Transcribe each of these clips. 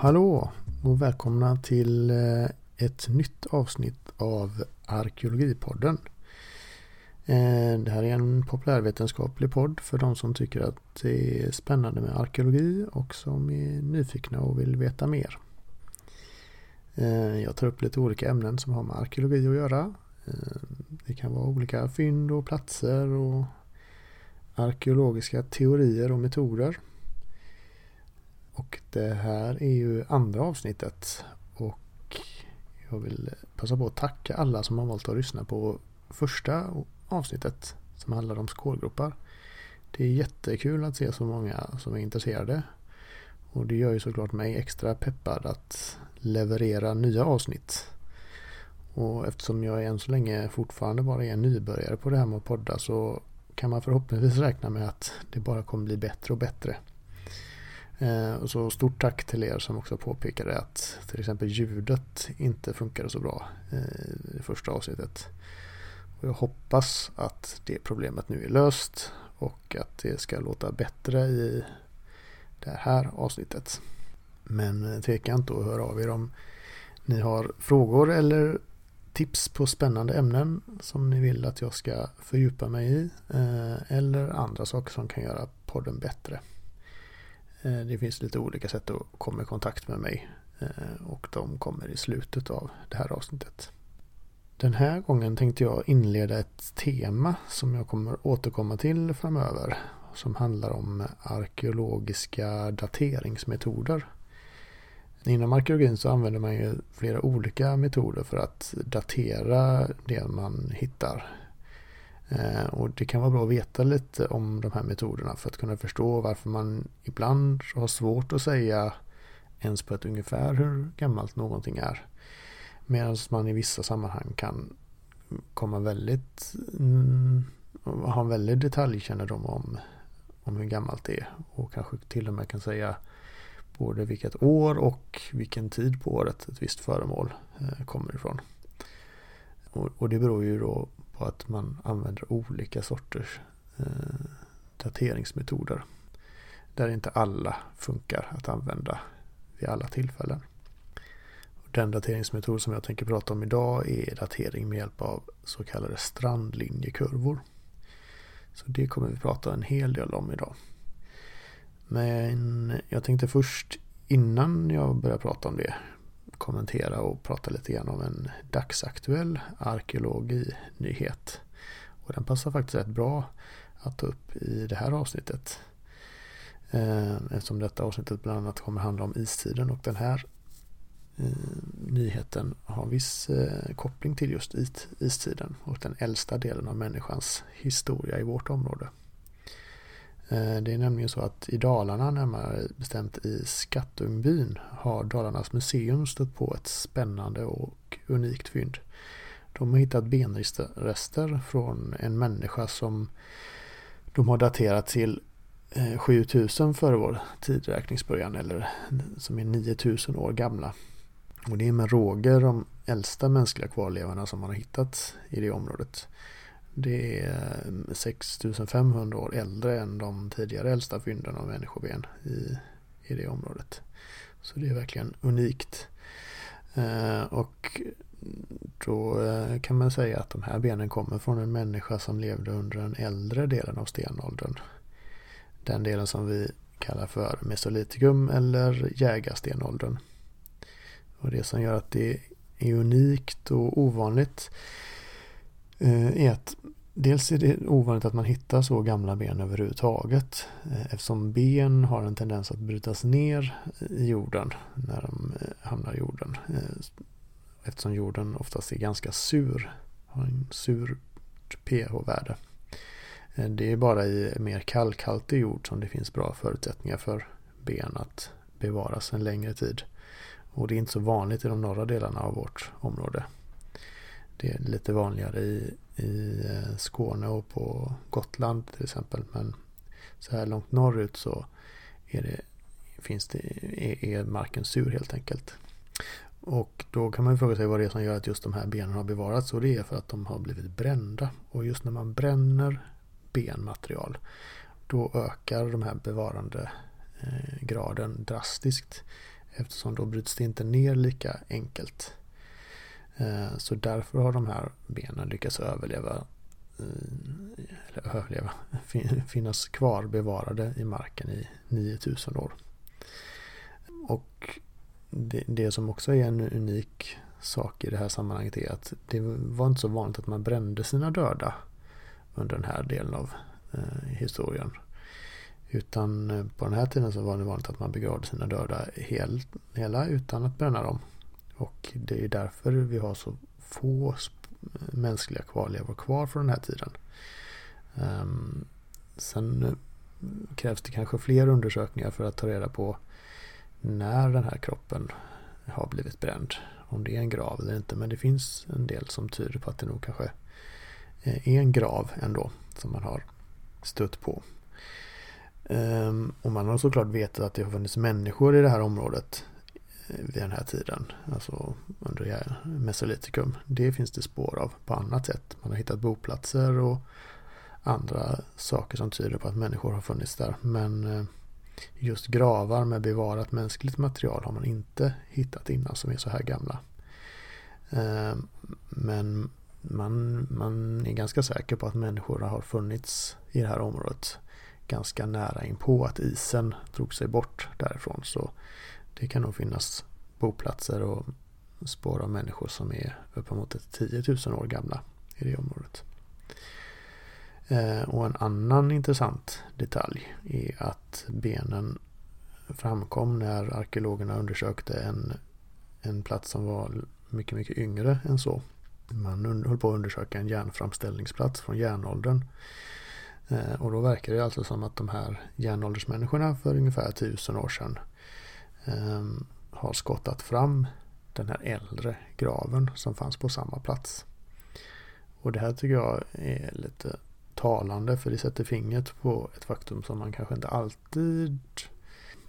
Hallå och välkomna till eh, ett nytt avsnitt av Arkeologipodden. Eh, det här är en populärvetenskaplig podd för de som tycker att det är spännande med arkeologi och som är nyfikna och vill veta mer. Eh, jag tar upp lite olika ämnen som har med arkeologi att göra. Det kan vara olika fynd och platser och arkeologiska teorier och metoder. Och det här är ju andra avsnittet och jag vill passa på att tacka alla som har valt att lyssna på första avsnittet som handlar om skålgropar. Det är jättekul att se så många som är intresserade. Och det gör ju såklart mig extra peppad att leverera nya avsnitt. Och eftersom jag än så länge fortfarande bara är en nybörjare på det här med att podda så kan man förhoppningsvis räkna med att det bara kommer bli bättre och bättre. Eh, så stort tack till er som också påpekade att till exempel ljudet inte funkade så bra eh, i första avsnittet. Och jag hoppas att det problemet nu är löst och att det ska låta bättre i det här avsnittet. Men tveka inte att höra av er om ni har frågor eller tips på spännande ämnen som ni vill att jag ska fördjupa mig i eh, eller andra saker som kan göra podden bättre. Eh, det finns lite olika sätt att komma i kontakt med mig eh, och de kommer i slutet av det här avsnittet. Den här gången tänkte jag inleda ett tema som jag kommer återkomma till framöver som handlar om arkeologiska dateringsmetoder. Inom arkeologin så använder man ju flera olika metoder för att datera det man hittar Eh, och det kan vara bra att veta lite om de här metoderna för att kunna förstå varför man ibland har svårt att säga ens på ett ungefär hur gammalt någonting är. Medan man i vissa sammanhang kan komma väldigt mm, ha en väldigt detaljkännedom om, om hur gammalt det är och kanske till och med kan säga både vilket år och vilken tid på året ett visst föremål eh, kommer ifrån. Och, och det beror ju då på att man använder olika sorters eh, dateringsmetoder. Där inte alla funkar att använda vid alla tillfällen. Den dateringsmetod som jag tänker prata om idag är datering med hjälp av så kallade strandlinjekurvor. Så det kommer vi prata en hel del om idag. Men jag tänkte först innan jag börjar prata om det kommentera och prata lite grann om en dagsaktuell arkeologinyhet. Och den passar faktiskt rätt bra att ta upp i det här avsnittet. Eh, eftersom detta avsnittet bland annat kommer handla om istiden och den här eh, nyheten har viss eh, koppling till just istiden och den äldsta delen av människans historia i vårt område. Eh, det är nämligen så att i Dalarna, närmare bestämt i Skattungbyn, har Dalarnas museum stött på ett spännande och unikt fynd. De har hittat benrester från en människa som de har daterat till eh, 7000 före vår tidräkningsbörjan eller som är 9000 år gamla. Och det är med råge de äldsta mänskliga kvarlevorna som man har hittat i det området. Det är 6500 år äldre än de tidigare äldsta fynden av människoben i, i det området. Så det är verkligen unikt. Eh, och då eh, kan man säga att de här benen kommer från en människa som levde under den äldre delen av stenåldern. Den delen som vi kallar för mesolitikum eller jägarstenåldern. Och det som gör att det är unikt och ovanligt eh, är att dels är det ovanligt att man hittar så gamla ben överhuvudtaget eh, eftersom ben har en tendens att brytas ner i jorden när de eh, hamnar i jorden. Eh, eftersom jorden oftast är ganska sur, har en surt pH-värde. Det är bara i mer kalkhaltig jord som det finns bra förutsättningar för ben att bevaras en längre tid. Och det är inte så vanligt i de norra delarna av vårt område. Det är lite vanligare i, i eh, Skåne och på Gotland till exempel. Men så här långt norrut så är, det, finns det, är, är marken sur helt enkelt. Och då kan man fråga sig vad det är som gör att just de här benen har bevarats. Och det är för att de har blivit brända. Och just när man bränner benmaterial då ökar de här bevarande eh, graden drastiskt. eftersom då bryts det inte ner lika enkelt. Eh, så därför har de här benen lyckats överleva, eh, eller överleva, finnas kvar bevarade i marken i 9000 år. Och det, det som också är en unik sak i det här sammanhanget är att det var inte så vanligt att man brände sina döda under den här delen av eh, historien. Utan eh, på den här tiden så var det vanligt att man begravde sina döda helt, hela utan att bränna dem. Och det är därför vi har så få mänskliga kvarlevor kvar från den här tiden. Ehm, sen eh, krävs det kanske fler undersökningar för att ta reda på när den här kroppen har blivit bränd. Om det är en grav eller inte. Men det finns en del som tyder på att det nog kanske eh, är en grav ändå som man har stött på. Ehm, och man har såklart vetat att det har funnits människor i det här området vid den här tiden, alltså under mesolitikum. Det finns det spår av på annat sätt. Man har hittat boplatser och andra saker som tyder på att människor har funnits där. Men eh, just gravar med bevarat mänskligt material har man inte hittat innan som är så här gamla. Eh, men man, man är ganska säker på att människor har funnits i det här området ganska nära in på att isen drog sig bort därifrån. Så det kan nog finnas boplatser och spår av människor som är uppemot 10 000 år gamla i det området. Eh, och en annan intressant detalj är att benen framkom när arkeologerna undersökte en, en plats som var mycket, mycket yngre än så. Man höll på att undersöka en järnframställningsplats från järnåldern. Eh, och då verkar det alltså som att de här järnåldersmänniskorna för ungefär 1000 år sedan Ehm, har skottat fram den här äldre graven som fanns på samma plats. Och det här tycker jag är lite talande för det sätter fingret på ett faktum som man kanske inte alltid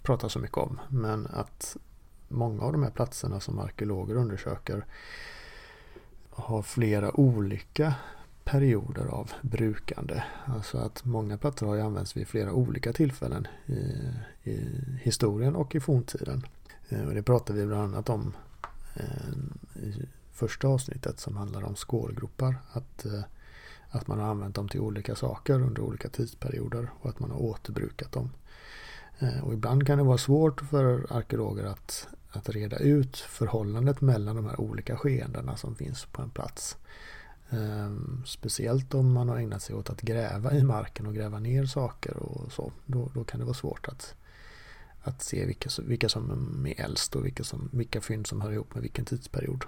pratar så mycket om. Men att många av de här platserna som arkeologer undersöker har flera olika perioder av brukande. Alltså att många platser har använts vid flera olika tillfällen i, i historien och i forntiden. Eh, och det pratar vi bland annat om eh, i första avsnittet som handlar om skålgropar. Att, eh, att man har använt dem till olika saker under olika tidsperioder och att man har återbrukat dem. Och ibland kan det vara svårt för arkeologer att, att reda ut förhållandet mellan de här olika skeendena som finns på en plats. Ehm, speciellt om man har ägnat sig åt att gräva i marken och gräva ner saker och så. Då, då kan det vara svårt att, att se vilka, vilka som är äldst och vilka, som, vilka fynd som hör ihop med vilken tidsperiod.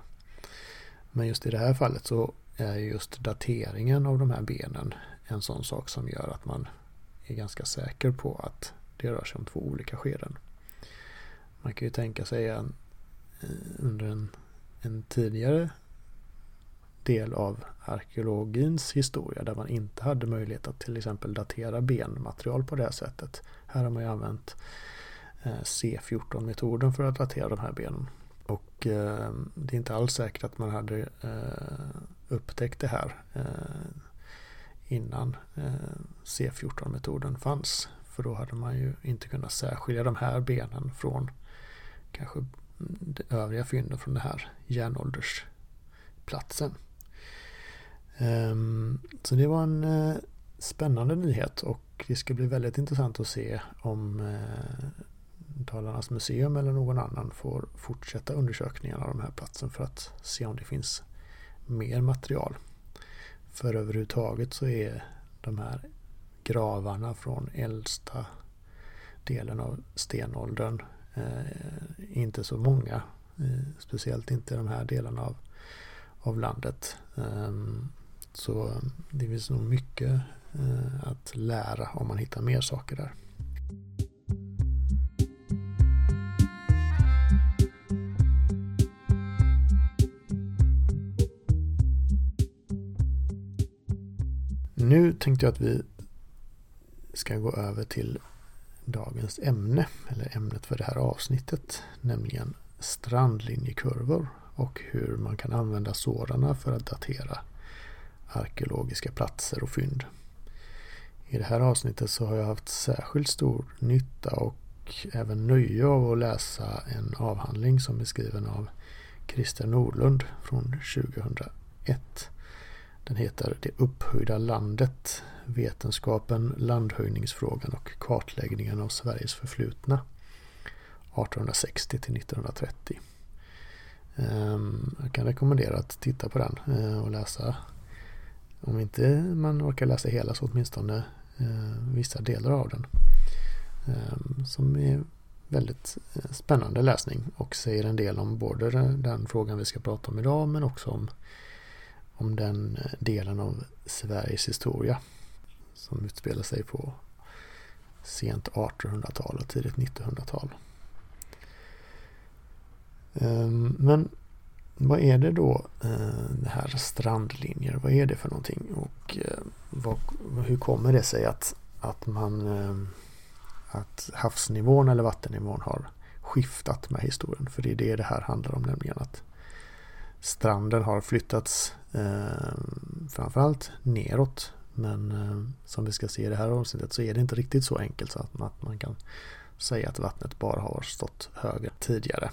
Men just i det här fallet så är just dateringen av de här benen en sån sak som gör att man är ganska säker på att det rör sig om två olika skeden. Man kan ju tänka sig en, eh, under en, en tidigare del av arkeologins historia där man inte hade möjlighet att till exempel datera benmaterial på det här sättet. Här har man ju använt eh, C14-metoden för att datera de här benen. Och eh, det är inte alls säkert att man hade eh, upptäckt det här eh, innan eh, C14-metoden fanns. För då hade man ju inte kunnat särskilja de här benen från kanske mm, övriga fynden från den här järnåldersplatsen. Ehm, så det var en eh, spännande nyhet och det ska bli väldigt intressant att se om eh, Dalarnas museum eller någon annan får fortsätta undersökningarna av den här platsen för att se om det finns mer material. För överhuvudtaget så är de här gravarna från äldsta delen av stenåldern eh, inte så många. Eh, speciellt inte i de här delarna av, av landet. Eh, så eh, det finns nog mycket eh, att lära om man hittar mer saker där. Nu tänkte jag att vi ska gå över till dagens ämne, eller ämnet för det här avsnittet, nämligen strandlinjekurvor och hur man kan använda sådana för att datera arkeologiska platser och fynd. I det här avsnittet så har jag haft särskilt stor nytta och även nöje av att läsa en avhandling som är skriven av Christer Nordlund från 2001. Den heter Det upphöjda landet, vetenskapen, landhöjningsfrågan och kartläggningen av Sveriges förflutna 1860 till 1930. Ehm, jag kan rekommendera att titta på den eh, och läsa. Om inte man orkar läsa hela så åtminstone eh, vissa delar av den. Ehm, som är väldigt eh, spännande läsning och säger en del om både den frågan vi ska prata om idag men också om, om den eh, delen av Sveriges historia som utspelar sig på sent 1800-tal och tidigt 1900-tal. Ehm, men vad är det då eh, det här strandlinjer? Vad är det för någonting? Och eh, vad, hur kommer det sig att, att man eh, att havsnivån eller vattennivån har skiftat med historien? För det är det det här handlar om nämligen att stranden har flyttats eh, framförallt neråt. Men eh, som vi ska se i det här avsnittet så är det inte riktigt så enkelt så att, att man kan säga att vattnet bara har stått högre tidigare.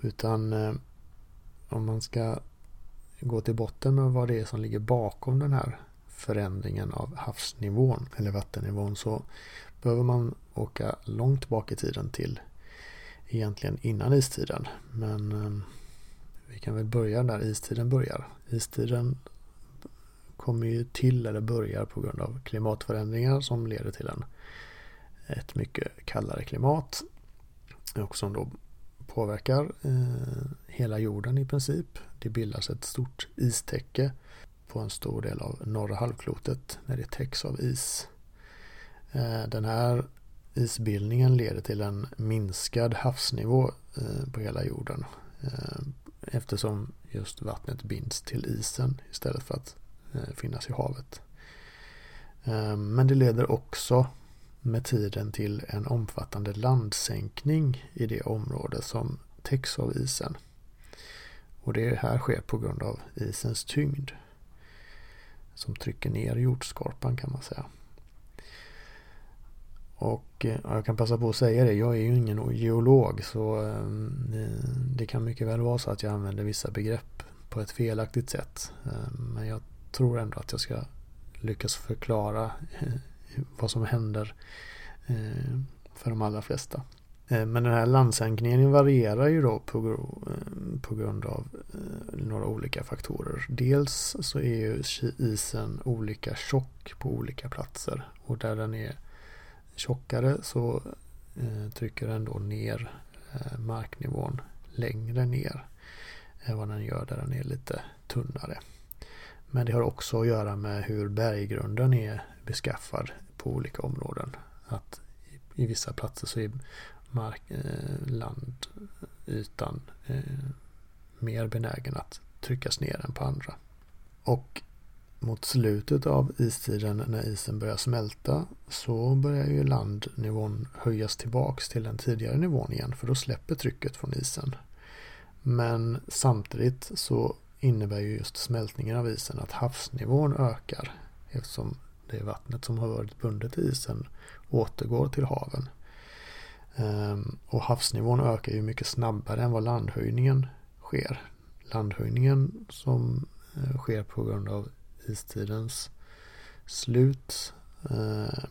Utan om man ska gå till botten med vad det är som ligger bakom den här förändringen av havsnivån eller vattennivån så behöver man åka långt bak i tiden till egentligen innan istiden. Men eh, vi kan väl börja där istiden börjar. Istiden kommer ju till eller börjar på grund av klimatförändringar som leder till en, ett mycket kallare klimat och som då påverkar eh, hela jorden i princip. Det bildas ett stort istäcke på en stor del av norra halvklotet när det täcks av is. Eh, den här isbildningen leder till en minskad havsnivå eh, på hela jorden eh, eftersom just vattnet binds till isen istället för att eh, finnas i havet. Eh, men det leder också med tiden till en omfattande landsänkning i det område som täcks av isen. Och det här sker på grund av isens tyngd. Som trycker ner jordskorpan kan man säga. Och eh, jag kan passa på att säga det, jag är ju ingen geolog så eh, det kan mycket väl vara så att jag använder vissa begrepp på ett felaktigt sätt. Eh, men jag tror ändå att jag ska lyckas förklara vad som händer eh, för de allra flesta. Eh, men den här landsänkningen varierar ju då på eh, grund av några olika faktorer. Dels så är ju isen olika tjock på olika platser och där den är tjockare så trycker den då ner marknivån längre ner än vad den gör där den är lite tunnare. Men det har också att göra med hur berggrunden är beskaffad på olika områden. Att i, vissa platser så är mark, eh, landytan eh, mer benägen att tryckas ner än på andra. Och mot slutet av istiden när isen börjar smälta så börjar ju landnivån höjas tillbaks till den tidigare nivån igen för då släpper trycket från isen. Men samtidigt så innebär ju just smältningen av isen att havsnivån ökar eftersom det vattnet som har varit bundet i isen återgår till haven. Ehm, och havsnivån ökar ju mycket snabbare än vad landhöjningen sker. Landhöjningen som eh, sker på grund av istidens slut eh,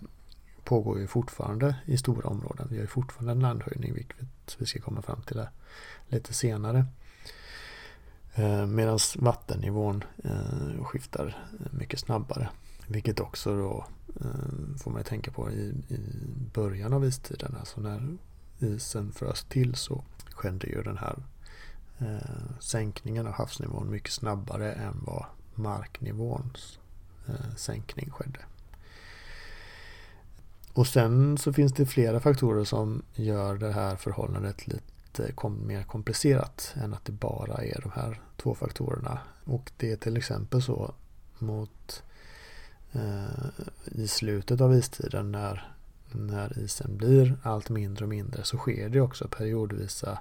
pågår ju fortfarande i stora områden. Vi har ju fortfarande en landhöjning vilket vi ska komma fram till det lite senare. Eh, Medan vattennivån skiftar mycket snabbare. Vilket också då eh, får man tänka på i, i början av istiden. Alltså när isen frös till så skedde ju den här eh, sänkningen av havsnivån mycket snabbare än vad marknivåns eh, sänkning skedde. Och sen så finns det flera faktorer som gör det här förhållandet lite kom, mer komplicerat än att det bara är de här två faktorerna. Och det är till exempel så mot Eh, Eh, i slutet av istiden när, när isen blir allt mindre och mindre så sker det också periodvisa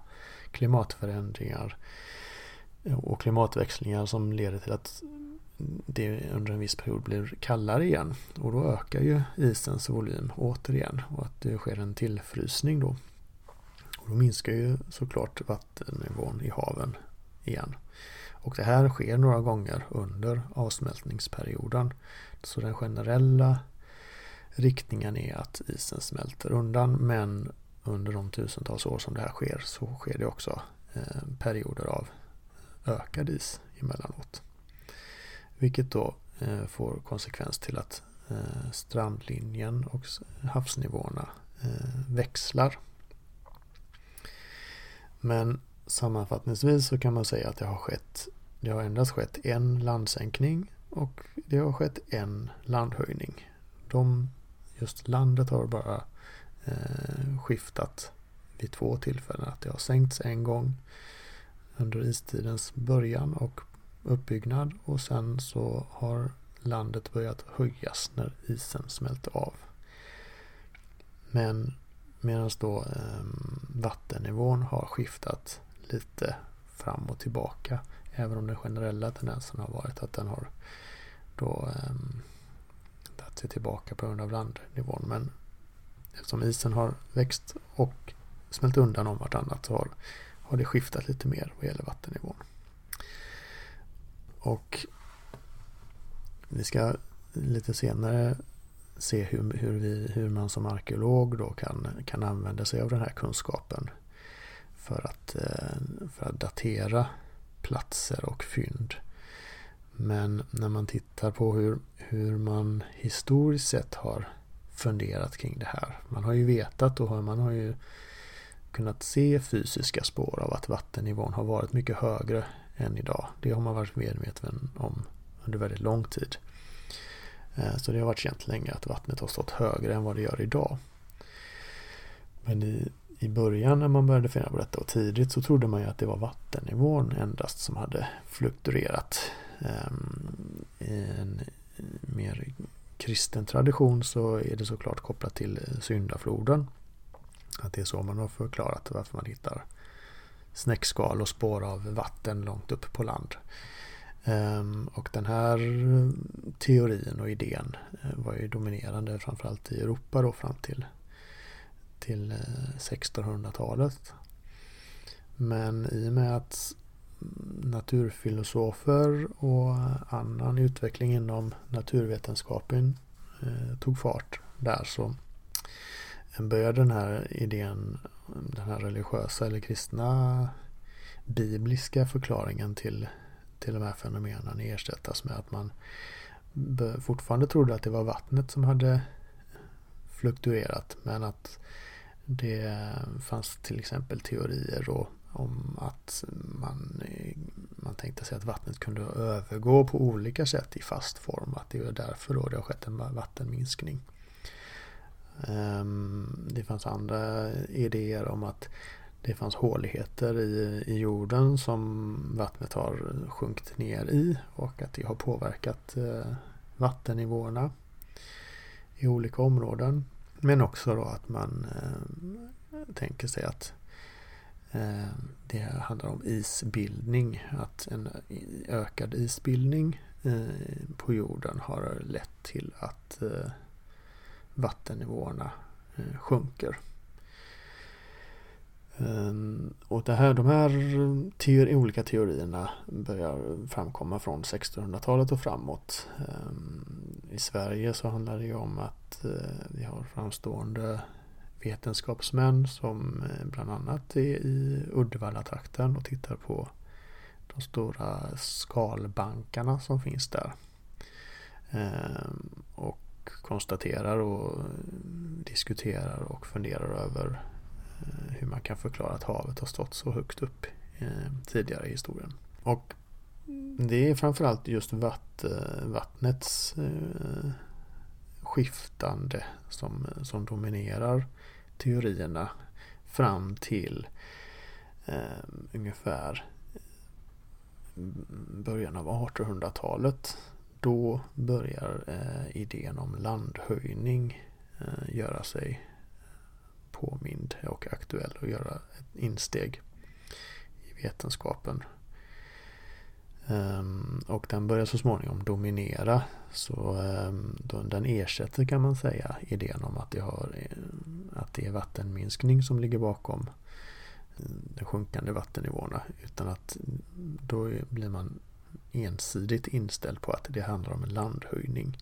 klimatförändringar och klimatväxlingar som leder till att det under en viss period blir kallare igen och då ökar ju isens volym återigen och att det sker en tillfrysning då. Och då minskar ju såklart vattennivån i haven igen. Och det här sker några gånger under avsmältningsperioden. Så den generella riktningen är att isen smälter undan men under de tusentals år som det här sker så sker det också eh, perioder av ökad is emellanåt. Vilket då eh, får konsekvens till att eh, strandlinjen och havsnivåerna växlar. Men sammanfattningsvis så kan man säga att det har skett det har endast skett en landsänkning och det har skett en landhöjning. De, just landet har bara eh, skiftat vid två tillfällen. Att det har sänkts en gång under istidens början och uppbyggnad och sen så har landet börjat höjas när isen smälter av. Men medan då eh, vattennivån har skiftat lite fram och tillbaka. Även om den generella tendensen har varit att den har då eh, tagit sig tillbaka på grund av landnivån. Men eftersom isen har växt och smält undan om vartannat så har, har det skiftat lite mer vad gäller vattennivån. Och vi ska lite senare se hur, hur, vi, hur man som arkeolog då kan, kan använda sig av den här kunskapen för att, eh, för att datera platser och fynd. Men när man tittar på hur, hur man historiskt sett har funderat kring det här. Man har ju vetat och man har ju kunnat se fysiska spår av att vattennivån har varit mycket högre än idag. Det har man varit medveten om under väldigt lång tid. Eh, så det har varit känt länge att vattnet har stått högre än vad det gör idag. Men i, i början när man började fundera på detta och tidigt så trodde man ju att det var vattennivån endast som hade fluktuerat. Ehm, I en mer kristen tradition så är det såklart kopplat till syndafloden. Att det är så man har förklarat varför man hittar snäckskal och spår av vatten långt upp på land. Ehm, och den här teorin och idén eh, var ju dominerande framförallt i Europa då fram till till eh, 1600-talet. Men i och med att naturfilosofer och annan utveckling inom naturvetenskapen eh, tog fart där. Så började den här idén, den här religiösa eller kristna bibliska förklaringen till, till de här fenomenen ersättas med att man fortfarande trodde att det var vattnet som hade fluktuerat men att det fanns till exempel teorier och om att man, man tänkte sig att vattnet kunde övergå på olika sätt i fast form. Att det är därför då det har skett en vattenminskning. Ehm, det fanns andra idéer om att det fanns håligheter i, i jorden som vattnet har sjunkit ner i och att det har påverkat eh, vattennivåerna i olika områden. Men också då att man eh, tänker sig att Eh, det handlar om isbildning. Att en ökad isbildning eh, på jorden har lett till att eh, vattennivåerna sjunker. Ehm, och det här, de här teori, olika teorierna börjar framkomma från 1600-talet och framåt. Ehm, I Sverige så handlar det ju om att vi har framstående vetenskapsmän som eh, bland annat är i Uddevallatrakten och tittar på de stora skalbankarna som finns där. Ehm, och konstaterar och diskuterar och funderar över eh, hur man kan förklara att havet har stått så högt upp eh, tidigare i historien. Och det är framförallt just vatt, vattnets skiftande som, som dominerar teorierna fram till eh, ungefär början av 1800-talet. Då börjar eh, idén om landhöjning eh, göra sig påmind och aktuell och göra ett insteg i vetenskapen. Um, Och den börjar så småningom dominera. Så ehm, den ersätter kan man säga idén om att det, har, eh, att det är vattenminskning som ligger bakom eh, de sjunkande vattennivåerna. Utan att då blir man ensidigt inställd på att det handlar om en landhöjning.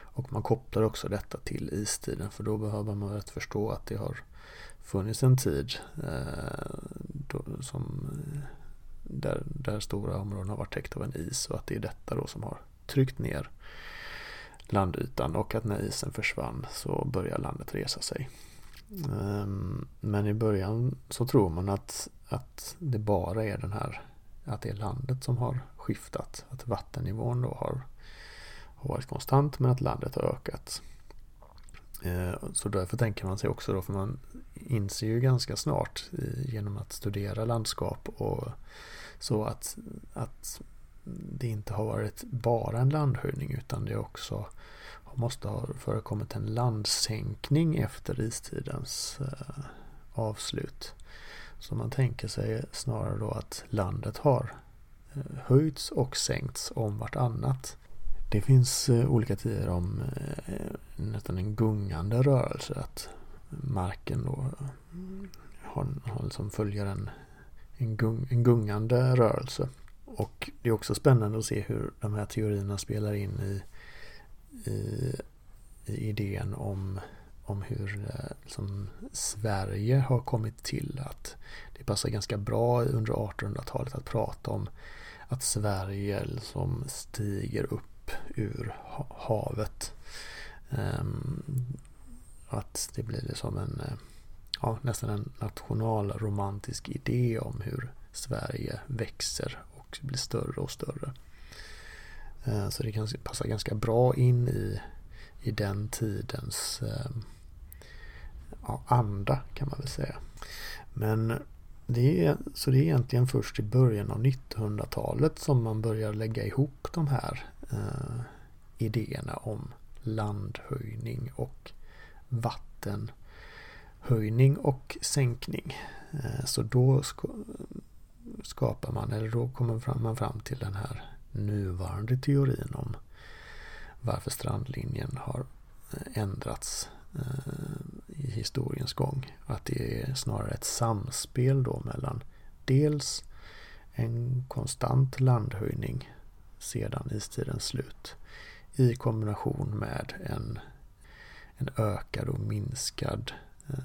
Och man kopplar också detta till istiden för då behöver man rätt förstå att det har funnits en tid eh, då, som, eh, där, där stora områden har varit täckta av en is och att det är detta då som har tryckt ner landytan och att när isen försvann så börjar landet resa sig. Ehm, men i början så tror man att, att det bara är den här att det är landet som har skiftat. Att vattennivån då har, har varit konstant men att landet har ökat. Ehm, så därför tänker man sig också då, för man inser ju ganska snart genom att studera landskap och så att, att det inte har varit bara en landhöjning utan det också måste ha förekommit en landsänkning efter istidens eh, avslut. Så man tänker sig snarare då att landet har eh, höjts och sänkts om vartannat. Det finns eh, olika tider om eh, nästan en gungande rörelse. Att marken då har, har liksom följer en, en, gung, en gungande rörelse. Och det är också spännande att se hur de här teorierna spelar in i i, i idén om, om hur liksom, Sverige har kommit till. Att det passar ganska bra under 1800-talet att prata om att Sverige liksom stiger upp ur havet. Ehm, att det blir liksom en, eh, ja, nästan en nationalromantisk idé om hur Sverige växer och blir större och större. Eh, så det kan passa ganska bra in i, i den tidens eh, ja, anda kan man väl säga. Men det är, så det är egentligen först i början av 1900-talet som man börjar lägga ihop de här eh, idéerna om landhöjning och vatten höjning och sänkning. Eh, så då skapar man, eller då kommer man fram till den här nuvarande teorin om varför strandlinjen har eh, ändrats eh, i historiens gång. Att det är snarare ett samspel då mellan dels en konstant landhöjning sedan istidens slut i kombination med en, en ökad och minskad eh, Eh,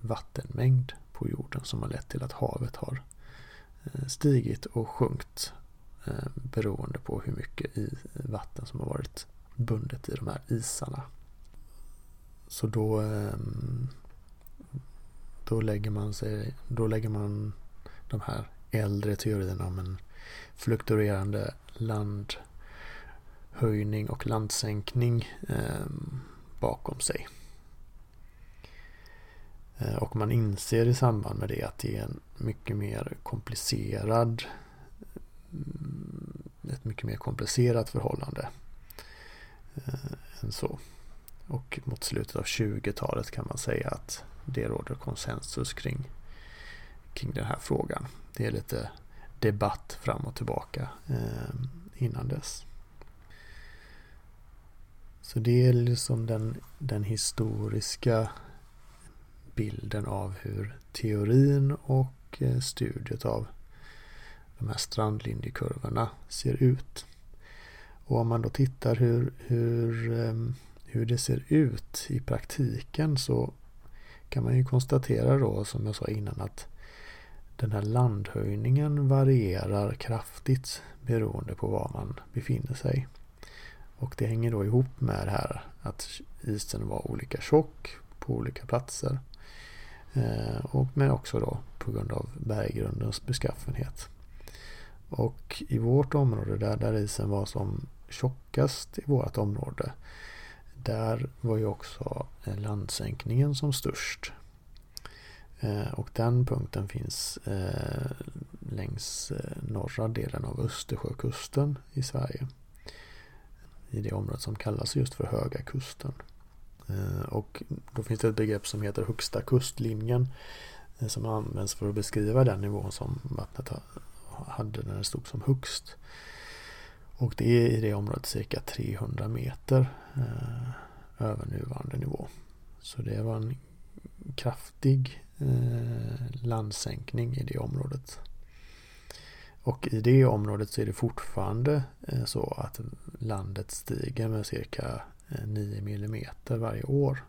vattenmängd på jorden som har lett till att havet har eh, stigit och sjunkit eh, beroende på hur mycket i vatten som har varit bundet i de här isarna. Så då, då lägger man sig, då lägger man de här äldre teorierna om en fluktuerande landhöjning och landsänkning bakom sig. Eh, och man inser i samband med det att det är en mycket mer komplicerad mm, ett mycket mer komplicerat förhållande eh, än så. Och mot slutet av 20-talet kan man säga att det råder konsensus kring, kring den här frågan. Det är lite debatt fram och tillbaka eh, innan dess. Så det är liksom den, den historiska bilden av hur teorin och eh, studiet av de här strandlinjekurvorna ser ut. Och om man då tittar hur, hur, ehm, hur det ser ut i praktiken så kan man ju konstatera då som jag sa innan att den här landhöjningen varierar kraftigt beroende på var man befinner sig. Och det hänger då ihop med det här att isen var olika tjock på olika platser. Eh, och men också då på grund av berggrundens beskaffenhet. Och i vårt område där, där isen var som tjockast i vårt område. Där var ju också eh, landsänkningen som störst. Eh, och den punkten finns längs norra delen av Östersjökusten i Sverige. I det område som kallas just för Höga kusten. Eh, och då finns det ett begrepp som heter högsta kustlinjen. Eh, som används för att beskriva den nivån som vattnet hade när det stod som högst. Och det är i det området cirka 300 meter eh, över nuvarande nivå. Så det var en kraftig eh, landsänkning i det området. Och i det området så är det fortfarande eh, så att landet stiger med cirka Eh, 9 mm millimeter varje år.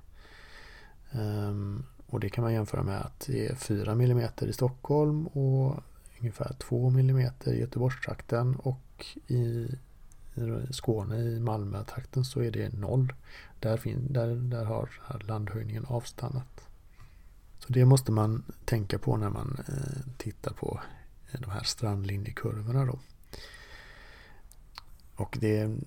Ehm, och det kan man jämföra med att det är 4 millimeter i Stockholm och ungefär 2 millimeter i Göteborgstrakten och i Skåne i Malmötrakten så är det noll. Där, fin, där, där har landhöjningen avstannat. Så det måste man tänka på när man eh, tittar på de här strandlinjekurvorna då. Och det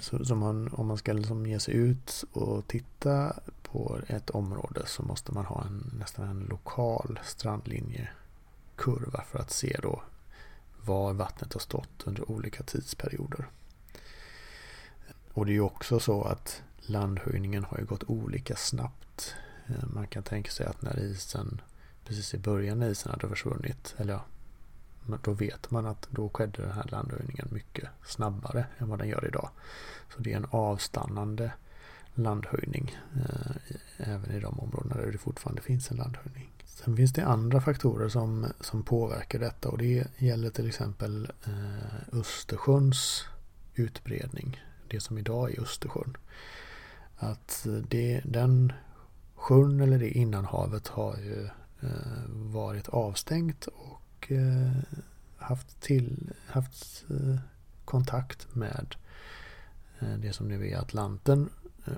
som man, om man ska liksom ge sig ut och titta på ett område så måste man ha en, nästan en lokal strandlinjekurva för att se då var vattnet har stått under olika tidsperioder. Och det är ju också så att landhöjningen har ju gått olika snabbt. Eh, man kan tänka sig att när isen, precis i början när isen hade försvunnit, eller ja, då vet man att då skedde den här landhöjningen mycket snabbare än vad den gör idag. Så det är en avstannande landhöjning eh, även i de områden där det fortfarande finns en landhöjning. Sen finns det andra faktorer som, som påverkar detta och det gäller till exempel eh, Östersjöns utbredning. Det som idag är Östersjön. Att eh, det, den sjön eller det innanhavet har ju eh, varit avstängt och och eh, haft, till, haft eh, kontakt med eh, det som nu är Atlanten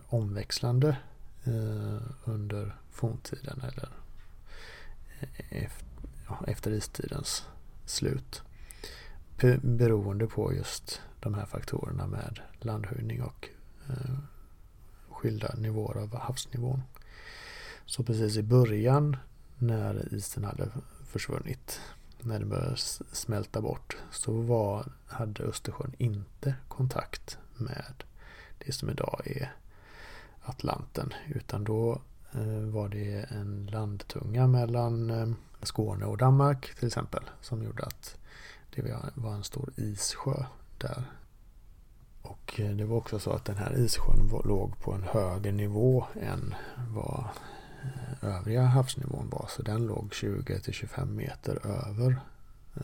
omväxlande under forntiden eller efter istidens slut. Beroende på just de här faktorerna med landhöjning och skilda nivåer av havsnivån. Så precis i början när isen hade försvunnit, när det började smälta bort, så var, hade Östersjön inte kontakt med det som idag är Atlanten utan då eh, var det en landtunga mellan eh, Skåne och Danmark till exempel som gjorde att det var en stor issjö där. Och eh, det var också så att den här issjön låg på en högre nivå än vad övriga havsnivån var. Så den låg 20-25 meter över eh,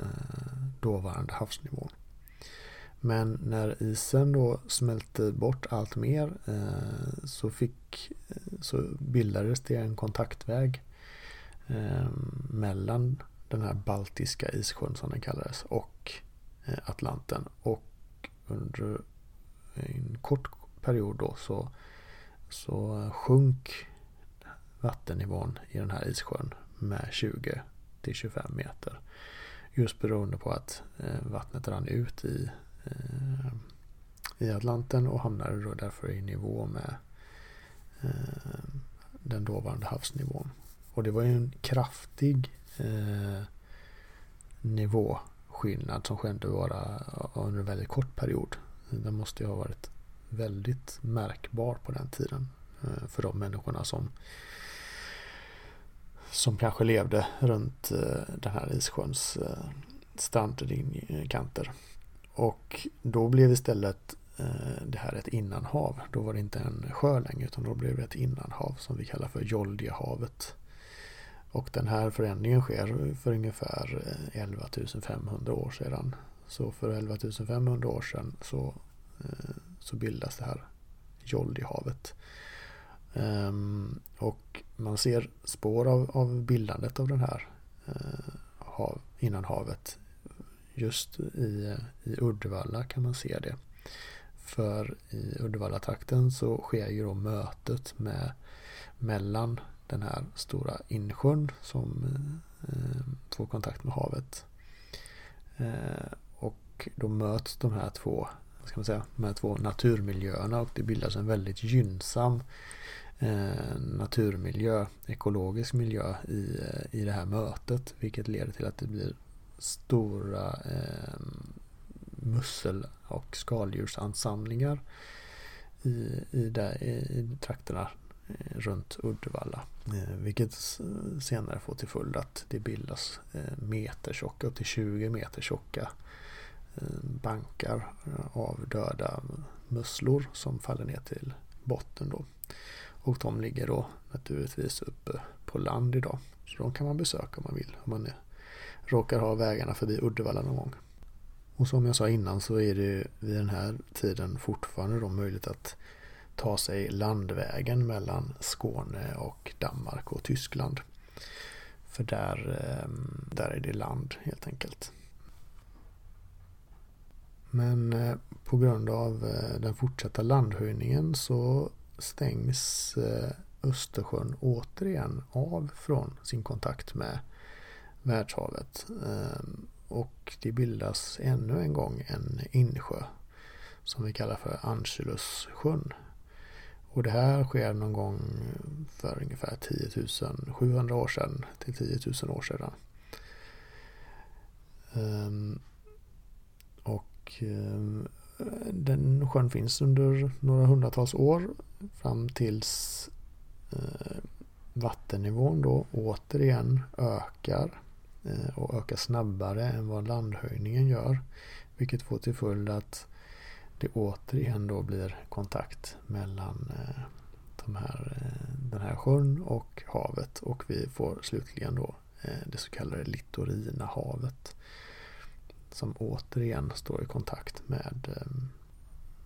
dåvarande havsnivån. Men när isen då smälte bort allt mer eh, så, fick, eh, så bildades det en kontaktväg mellan den här baltiska issjön som den kallades och Atlanten. Och under en kort period då så, så sjönk vattennivån i den här issjön med 20 till 25 meter. Just beroende på att eh, vattnet rann ut i eh, i Atlanten och hamnade då därför i nivå med eh, den dåvarande havsnivån. Och det var ju en kraftig eh, nivåskillnad som skedde bara under en väldigt kort period. Den måste ju ha varit väldigt märkbar på den tiden eh, för de människorna som som kanske levde runt eh, den här issjöns eh, strandkanter. Och då blev istället eh, det här ett innanhav. Då var det inte en sjö längre utan då blev det ett innanhav som vi kallar för Joldiahavet. Och den här förändringen sker för ungefär 11 500 år sedan. Så för 11 500 år sedan så, så bildas det här Joldjehavet. Um, och man ser spår av, av bildandet av den här eh, uh, hav, innanhavet just i, i Uddevalla kan man se det. För i Uddevallatrakten så sker ju då mötet med mellan den här stora insjön som eh, får kontakt med havet. Eh, och då möts de här två, ska man säga, de här två naturmiljöerna och det bildas en väldigt gynnsam Eh, naturmiljö, ekologisk miljö i, eh, i det här mötet. Vilket leder till att det blir stora eh, mussel och skaldjursansamlingar i, i, där, i trakterna eh, runt Uddevalla. Eh, vilket senare får till följd att det bildas eh, meter tjocka, upp till 20 meter tjocka bankar av döda musslor som faller ner till botten då. Och de ligger då naturligtvis uppe på land idag. Så de kan man besöka om man vill. Om man råkar ha vägarna förbi Uddevalla någon gång. Och som jag sa innan så är det vid den här tiden fortfarande då möjligt att ta sig landvägen mellan Skåne och Danmark och Tyskland. För där, ehm, där är det land helt enkelt. Men eh, på grund av eh, den fortsatta landhöjningen så stängs eh, Östersjön återigen av från sin kontakt med världshavet. Ehm, och det bildas ännu en gång en insjö som vi kallar för Angelussjön. Och det här sker någon gång för ungefär 10 700 år sedan till 10 000 år sedan. Ehm, och ehm, den sjön finns under några hundratals år fram tills eh, vattennivån då återigen ökar eh, och ökar snabbare än vad landhöjningen gör. Vilket får till följd att det återigen då blir kontakt mellan eh, de här, eh, den här sjön och havet och vi får slutligen då eh, det så kallade Littorina havet som återigen står i kontakt med, eh,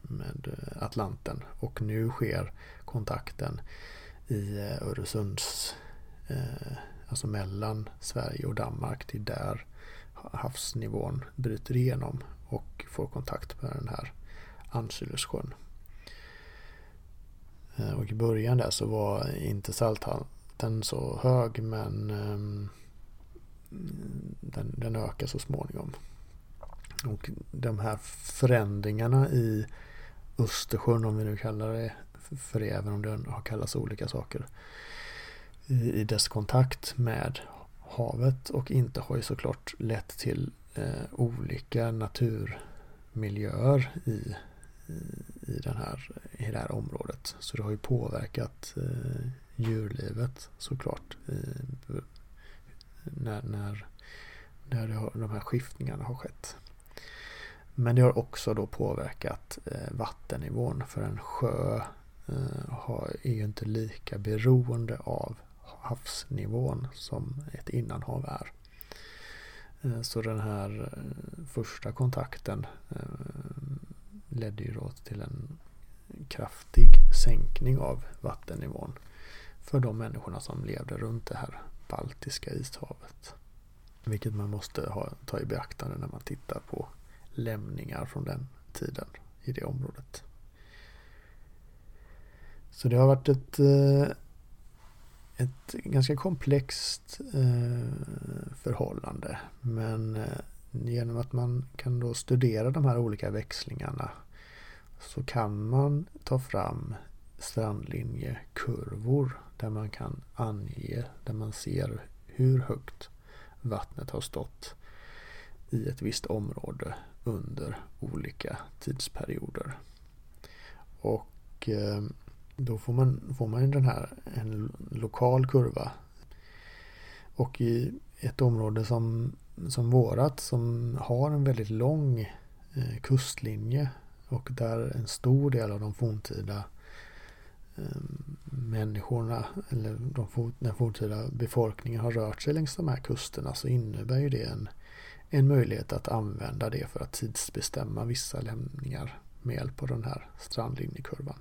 med eh, Atlanten. Och nu sker kontakten i eh, Öresunds, eh, alltså mellan Sverige och Danmark. Det är där havsnivån bryter igenom och får kontakt med den här Ancylussjön. Och i början där så var inte salthalten så hög men ehm, den, den ökar så småningom. Och de här förändringarna i Östersjön, om vi nu kallar det för det, även om det har kallats olika saker, i dess kontakt med havet och inte har ju såklart lett till eh, olika naturmiljöer i, i, i, den här, i det här området. Så det har ju påverkat eh, djurlivet såklart i, när, när, när har, de här skiftningarna har skett. Men det har också då påverkat eh, vattennivån för en sjö eh, är ju inte lika beroende av havsnivån som ett innanhav är. Eh, så den här första kontakten ledde ju då till en kraftig sänkning av vattennivån för de människorna som levde runt det här Baltiska ishavet. Vilket man måste ha, ta i beaktande när man tittar på lämningar från den tiden i det området. Så det har varit ett, eh, ett ganska komplext eh, förhållande. Men eh, genom att man kan då studera de här olika växlingarna så kan man ta fram strandlinjekurvor där man kan ange, där man ser hur högt vattnet har stått i ett visst område under olika tidsperioder. Och eh, då får man, får man den här en lokal kurva. Och i ett område som, som vårat som har en väldigt lång eh, kustlinje och där en stor del av de forntida eh, människorna eller de, den forntida befolkningen har rört sig längs de här kusterna så innebär ju det en en möjlighet att använda det för att tidsbestämma vissa lämningar med hjälp av den här strandlinjekurvan.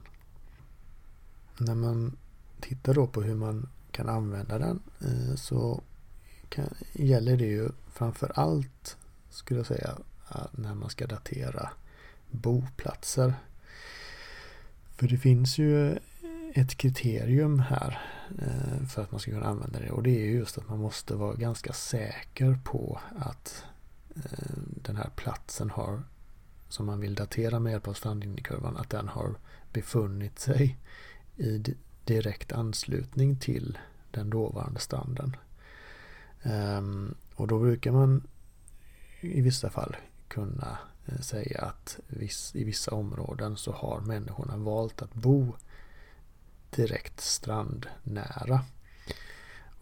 När man tittar då på hur man kan använda den eh, så kan, gäller det ju framför allt skulle jag säga eh, när man ska datera boplatser. För det finns ju ett kriterium här eh, för att man ska kunna använda det och det är just att man måste vara ganska säker på att Eh, den här platsen har som man vill datera med hjälp av strandlinjekurvan att den har befunnit sig i direkt anslutning till den dåvarande stranden. Ehm, och då brukar man i vissa fall kunna eh, säga att i vissa områden så har människorna valt att bo direkt strandnära.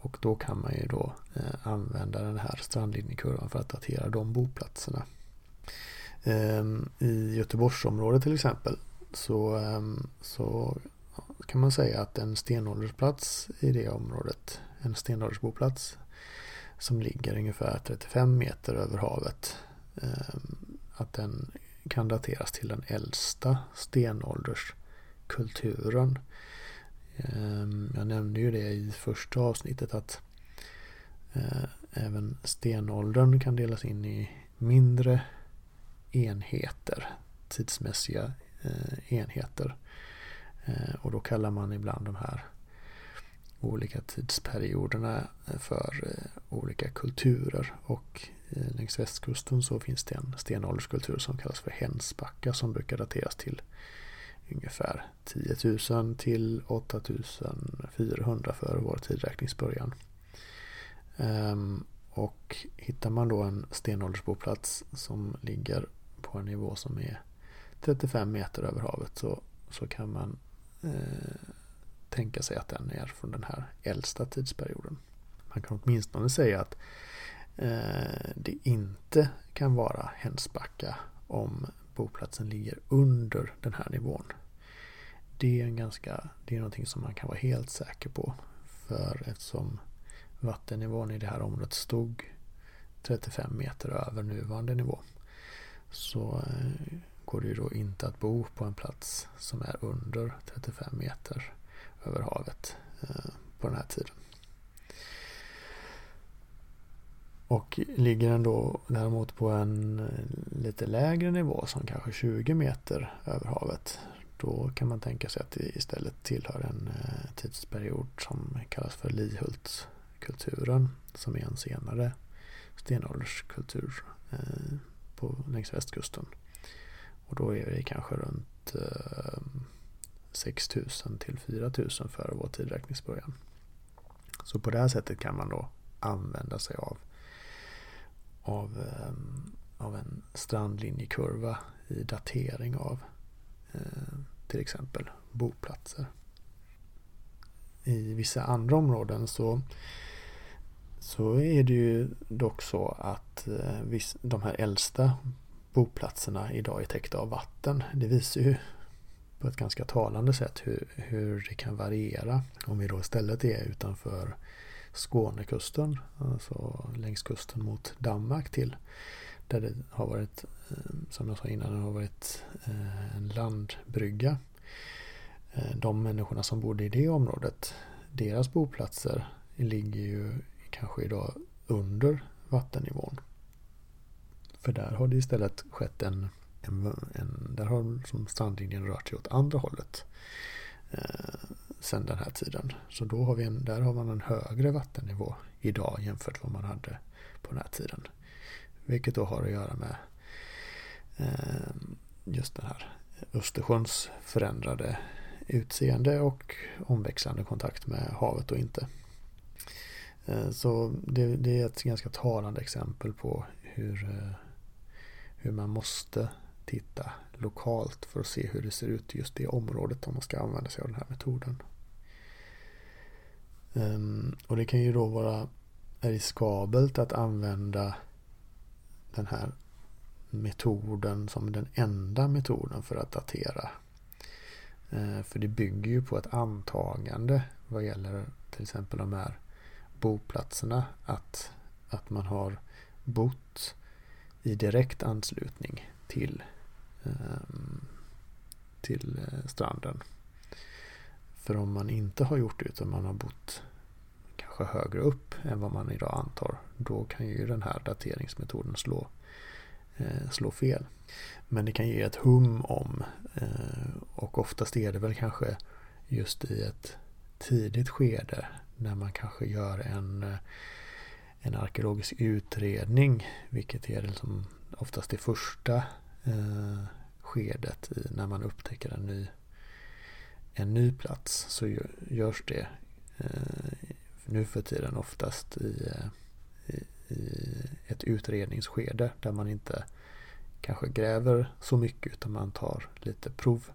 Och då kan man ju då eh, använda den här strandlinjekurvan för att datera de boplatserna. Ehm, I Göteborgsområdet till exempel så, ehm, så kan man säga att en stenåldersplats i det området, en stenåldersboplats som ligger ungefär 35 meter över havet, ehm, att den kan dateras till den äldsta stenålderskulturen. Ehm, jag nämnde ju det i första avsnittet att eh, även stenåldern kan delas in i mindre enheter, tidsmässiga eh, enheter. Eh, och då kallar man ibland de här olika tidsperioderna för olika kulturer. Och längs västkusten så finns det en stenålderskultur som kallas för Hensbacka som brukar dateras till ungefär 10 000 till 8 400 före vår tidräkningsbörjan. Ehm, och hittar man då en stenåldersboplats som ligger på en nivå som är 35 meter över havet så, så kan man eh, tänka sig att den är från den här äldsta tidsperioden. Man kan åtminstone säga att eh, det inte kan vara Hensbacka om boplatsen ligger under den här nivån. Det är, en ganska, det är någonting som man kan vara helt säker på. För eftersom vattennivån i det här området stod 35 meter över nuvarande nivå så eh, går det ju då inte att bo på en plats som är under 35 meter över havet eh, på den här tiden. Och ligger den då däremot på en eh, lite lägre nivå som kanske 20 meter över havet då kan man tänka sig att det istället tillhör en eh, tidsperiod som kallas för Lihultskulturen som är en senare stenålderskultur eh, på, längs västkusten. Och då är vi kanske runt eh, 6000 till 4000 före vår tidräkningsbörjan. Så på det här sättet kan man då använda sig av, av, av en strandlinjekurva i datering av eh, till exempel boplatser. I vissa andra områden så så är det ju dock så att eh, de här äldsta boplatserna idag är täckta av vatten. Det visar ju på ett ganska talande sätt hur, hur det kan variera. Om vi då istället är utanför Skånekusten, alltså längs kusten mot Danmark till där det har varit, eh, som jag sa innan, det har varit eh, en landbrygga. Eh, de människorna som bodde i det området, deras boplatser ligger ju kanske idag under vattennivån. För där har det istället skett en, en, en där har som strandlinjen rört sig åt andra hållet eh, sen den här tiden. Så då har vi en, där har man en högre vattennivå idag jämfört med vad man hade på den här tiden. Vilket då har att göra med eh, just den här Östersjöns förändrade utseende och omväxlande kontakt med havet och inte. Eh, så det, det, är ett ganska talande exempel på hur, eh, hur man måste titta lokalt för att se hur det ser ut i just det området om man ska använda sig av den här metoden. Ehm, och det kan ju då vara riskabelt att använda den här metoden som den enda metoden för att datera. Eh, för det bygger ju på ett antagande vad gäller till exempel de här boplatserna att, att man har bott i direkt anslutning till, ehm, till eh, stranden. För om man inte har gjort det utan man har bott kanske högre upp än vad man idag antar, då kan ju den här dateringsmetoden slå, eh, slå fel. Men det kan ge ett hum om, eh, och oftast är det väl kanske just i ett tidigt skede när man kanske gör en, eh, en arkeologisk utredning, vilket är liksom oftast det första eh, skedet i, när man upptäcker en ny, en ny plats, så görs det eh, nu för tiden oftast i, eh, i, i ett utredningsskede där man inte kanske gräver så mycket utan man tar lite prov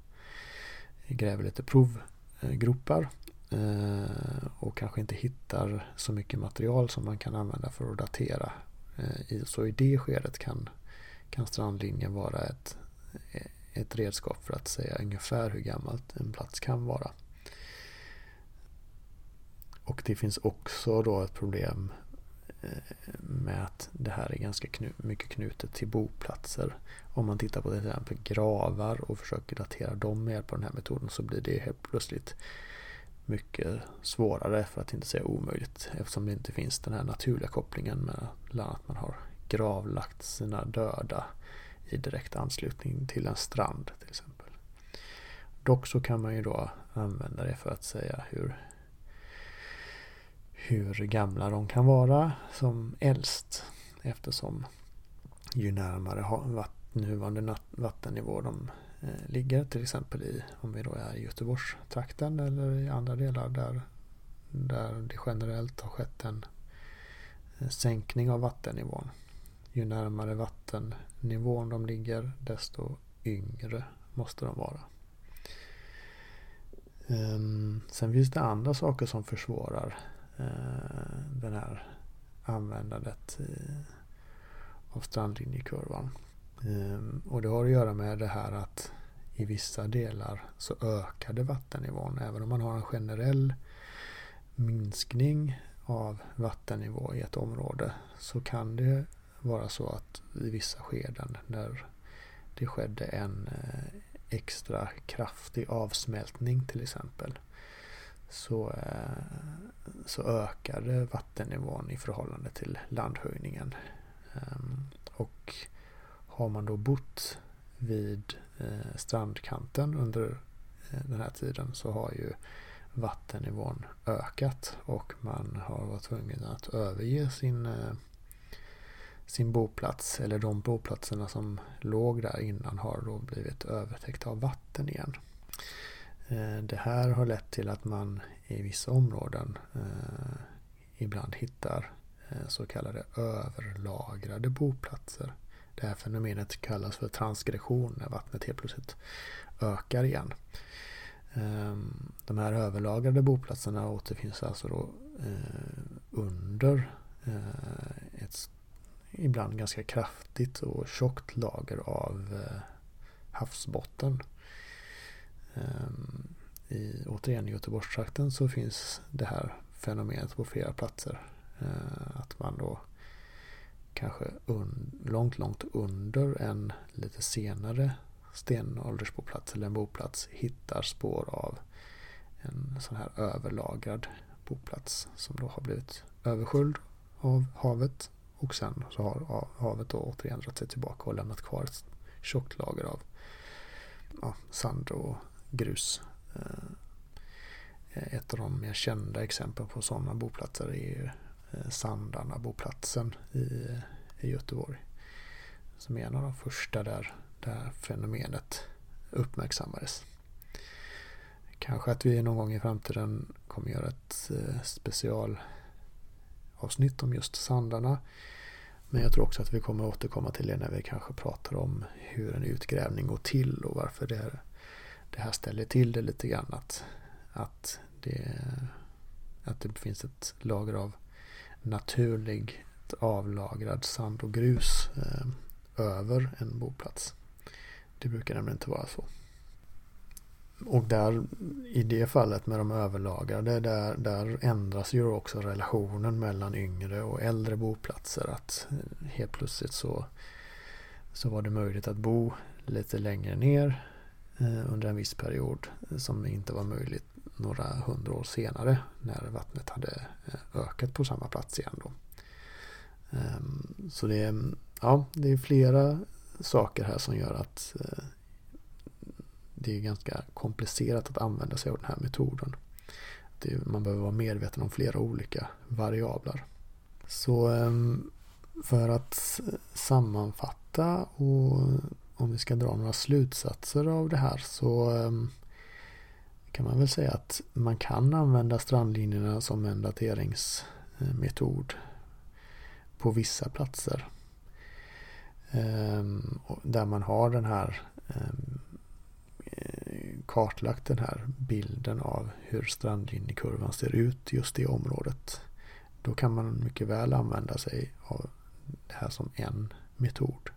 gräver lite provgropar Eh, och kanske inte hittar så mycket material som man kan använda för att datera. Eh, så i det skedet kan, kan strandlinjen vara ett, ett redskap för att säga ungefär hur gammalt en plats kan vara. Och det finns också då ett problem eh, med att det här är ganska knu mycket knutet till boplatser. Om man tittar på till exempel gravar och försöker datera dem med hjälp av den här metoden så blir det helt plötsligt mycket svårare för att inte säga omöjligt eftersom det inte finns den här naturliga kopplingen mellan att man har gravlagt sina döda i direkt anslutning till en strand till exempel. Dock så kan man ju då använda det för att säga hur hur gamla de kan vara som äldst eftersom ju närmare nuvarande vattennivå de eh, ligger till exempel i om vi då är i Göteborgstrakten eller i andra delar där, där det generellt har skett en eh, sänkning av vattennivån. Ju närmare vattennivån de ligger desto yngre måste de vara. Ehm, sen finns det andra saker som försvårar Eh, den här användandet av strandlinjekurvan. Eh, och det har att göra med det här att i vissa delar så ökade vattennivån. Även om man har en generell minskning av vattennivå i ett område så kan det vara så att i vissa skeden när det skedde en eh, extra kraftig avsmältning till exempel så, eh, så ökade vattennivån i förhållande till landhöjningen. Ehm, och har man då bott vid eh, strandkanten under eh, den här tiden så har ju vattennivån ökat och man har varit tvungen att överge sin, sin boplats eller de boplatserna som låg där innan har då blivit övertäckta av vatten igen. Eh, det här har lett till att man i vissa områden eh, ibland hittar eh, så kallade överlagrade boplatser. Det här fenomenet kallas för transgression när vattnet helt plötsligt ökar igen. Ehm, de här överlagrade boplatserna återfinns alltså då under ett ibland ganska kraftigt och tjockt lager av havsbotten. Ehm, I, återigen i Göteborgstrakten så finns det här fenomenet på flera platser. Ehm, att man då kanske un, långt, långt under en lite senare stenåldersboplats eller en boplats hittar spår av en sån här överlagrad boplats som då har blivit översköljd av havet och sen så har havet då återigen dragit sig tillbaka och lämnat kvar ett tjockt lager av ja, sand och grus. Eh, ett av de mer kända exemplen på sådana boplatser är eh, Sandarna boplatsen i, eh, i Göteborg. Som är en av de första där, där fenomenet uppmärksammades. Kanske att vi någon gång i framtiden kommer göra ett specialavsnitt om just sandarna. Men jag tror också att vi kommer återkomma till det när vi kanske pratar om hur en utgrävning går till och varför det är det här ställer till det lite grann. Att, att, det, att det finns ett lager av naturligt avlagrad sand och grus eh, över en boplats. Det brukar nämligen inte vara så. Och där i det fallet med de överlagrade där, där ändras ju också relationen mellan yngre och äldre boplatser. Att helt plötsligt så, så var det möjligt att bo lite längre ner Eh, under en viss period eh, som inte var möjligt några hundra år senare när vattnet hade eh, ökat på samma plats igen. Då. Ehm, så det är, ja, det är flera saker här som gör att det är ganska komplicerat att använda sig av den här metoden. man behöver vara medveten om flera olika variabler. Så ehm, för att sammanfatta och om vi ska dra några slutsatser av det här så ehm, kan man väl säga att man kan använda strandlinjerna som en dateringsmetod på vissa platser. Ehm, där man har den här ehm, kartlagt den här bilden av hur strandlinjekurvan ser ut just i området. Då kan man mycket väl använda sig av det här som en metod.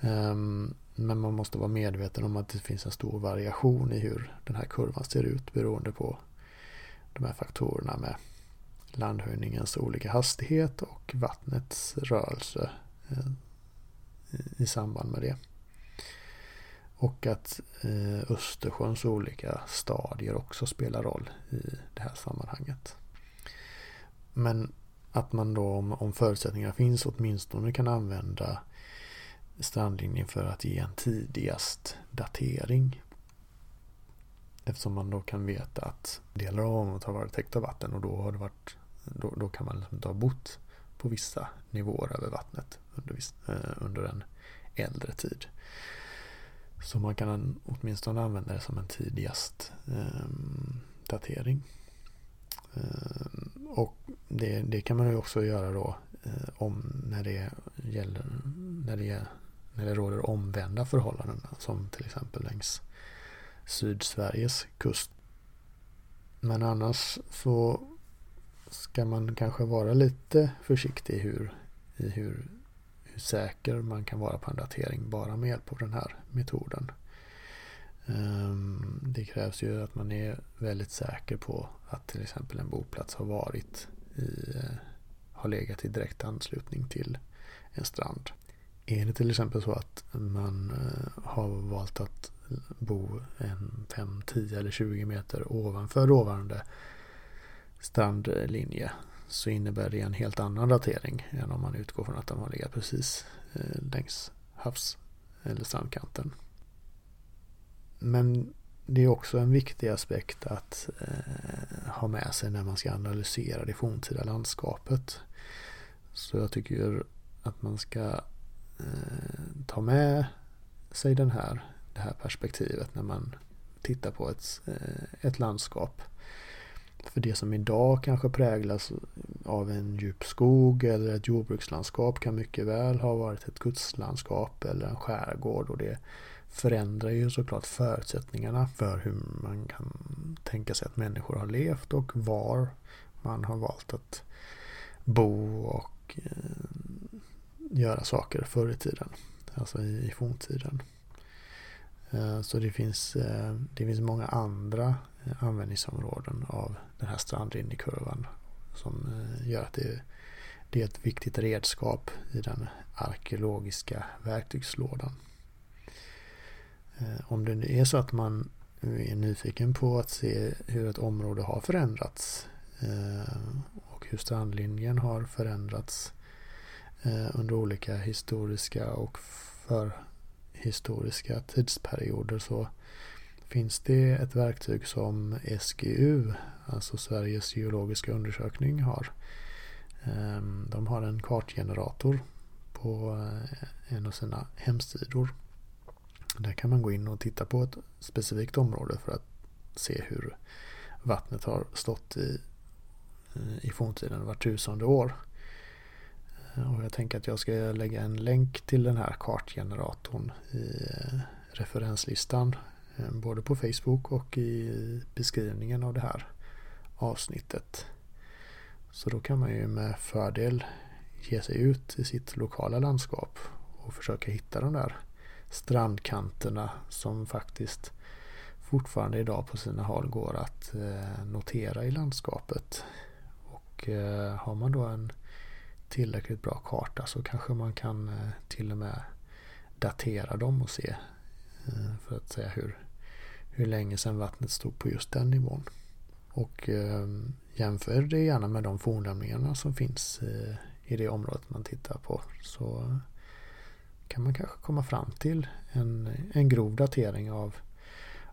Ehm, men man måste vara medveten om att det finns en stor variation i hur den här kurvan ser ut beroende på de här faktorerna med landhöjningens olika hastighet och vattnets rörelse eh, i samband med det. Och att eh, Östersjöns olika stadier också spelar roll i det här sammanhanget. Men att man då om, om förutsättningar finns åtminstone kan använda strandlinjen för att ge en tidigast datering. Eftersom man då kan veta att delar av området har varit täckt av vatten och då, har det varit, då, då kan man liksom inte ha bott på vissa nivåer över vattnet under, viss, eh, under en äldre tid. Så man kan åtminstone använda det som en tidigast eh, datering. Eh, och det, det, kan man ju också göra då eh, om när det gäller när det, när det råder omvända förhållanden som till exempel längs Sydsveriges kust. Men annars så ska man kanske vara lite försiktig i hur, i hur hur säker man kan vara på en datering bara med hjälp av den här metoden. Ehm, det krävs ju att man är väldigt säker på att till exempel en boplats har varit i, eh, har legat i direkt anslutning till en strand. Är det till exempel så att man eh, har valt att bo en 5, 10 eller 20 meter ovanför dåvarande strandlinje så innebär det en helt annan datering än om man utgår från att de har legat precis eh, längs havs eller strandkanten. Men det är också en viktig aspekt att eh, ha med sig när man ska analysera det forntida landskapet. Så jag tycker att man ska Eh, ta med sig den här, det här perspektivet när man tittar på ett, eh, ett landskap. För det som idag kanske präglas av en djup skog eller ett jordbrukslandskap kan mycket väl ha varit ett kustlandskap eller en skärgård och det förändrar ju såklart förutsättningarna för hur man kan tänka sig att människor har levt och var man har valt att bo och eh, göra saker förr i tiden. Alltså i forntiden. Eh, så det finns, eh, det finns många andra eh, användningsområden av den här strandlinjekurvan som gör att det, det är ett viktigt redskap i den arkeologiska verktygslådan. Om det är så att man är nyfiken på att se hur ett område har förändrats och hur strandlinjen har förändrats Eh, under olika historiska och förhistoriska tidsperioder så finns det ett verktyg som SGU, alltså Sveriges geologiska undersökning, har. Ehm, de har en kartgenerator på eh, en av sina hemsidor. Där kan man gå in och titta på ett specifikt område för att se hur vattnet har stått i, i forntiden var tusende år. Eh, och jag tänker att jag ska lägga en länk till den här kartgeneratorn i eh, referenslistan. Eh, både på Facebook och i beskrivningen av det här avsnittet. Så då kan man ju med fördel ge sig ut i sitt lokala landskap och försöka hitta de där strandkanterna som faktiskt fortfarande idag på sina håll går att notera i landskapet. Och har man då en tillräckligt bra karta så kanske man kan eh, till och med datera dem och se eh, för att säga hur, hur länge sedan vattnet stod på just den nivån. Och ehm, jämför det gärna med de fornlämningarna som finns eh, i det området man tittar på. Så kan man kanske komma fram till en, en grov datering av,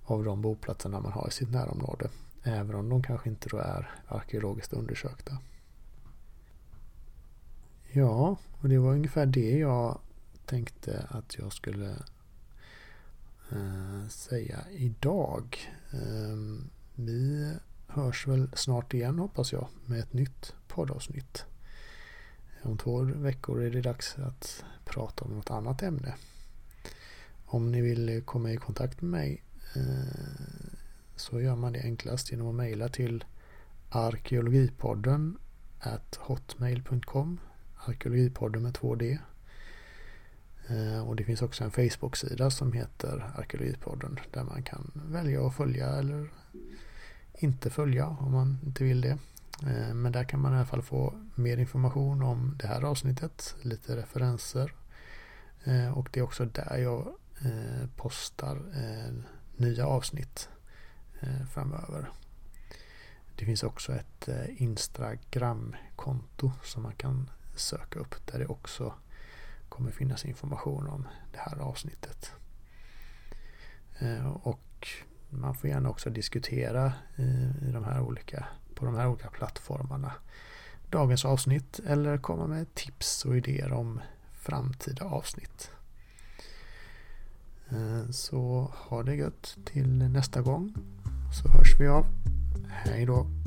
av de boplatserna man har i sitt närområde. Även om de kanske inte då är arkeologiskt undersökta. Ja, och det var ungefär det jag tänkte att jag skulle eh, säga idag. Eh, vi hörs väl snart igen hoppas jag med ett nytt poddavsnitt. Om två veckor är det dags att prata om något annat ämne. Om ni vill komma i kontakt med mig eh, så gör man det enklast genom att mejla till arkeologipodden hotmail.com Arkeologipodden med 2D. Eh, och det finns också en Facebook-sida som heter Arkeologipodden där man kan välja att följa eller inte följa om man inte vill det. Eh, men där kan man i alla fall få mer information om det här avsnittet, lite referenser. Eh, och det är också där jag postar nya avsnitt framöver. Det finns också ett Instagram-konto som man kan söka upp där det också kommer finnas information om det här avsnittet. Eh, och man får gärna också diskutera eh, i de här olika, på de här olika plattformarna dagens avsnitt eller komma med tips och idéer om framtida avsnitt. Eh, så ha det gött till nästa gång så hörs vi av. Hej då!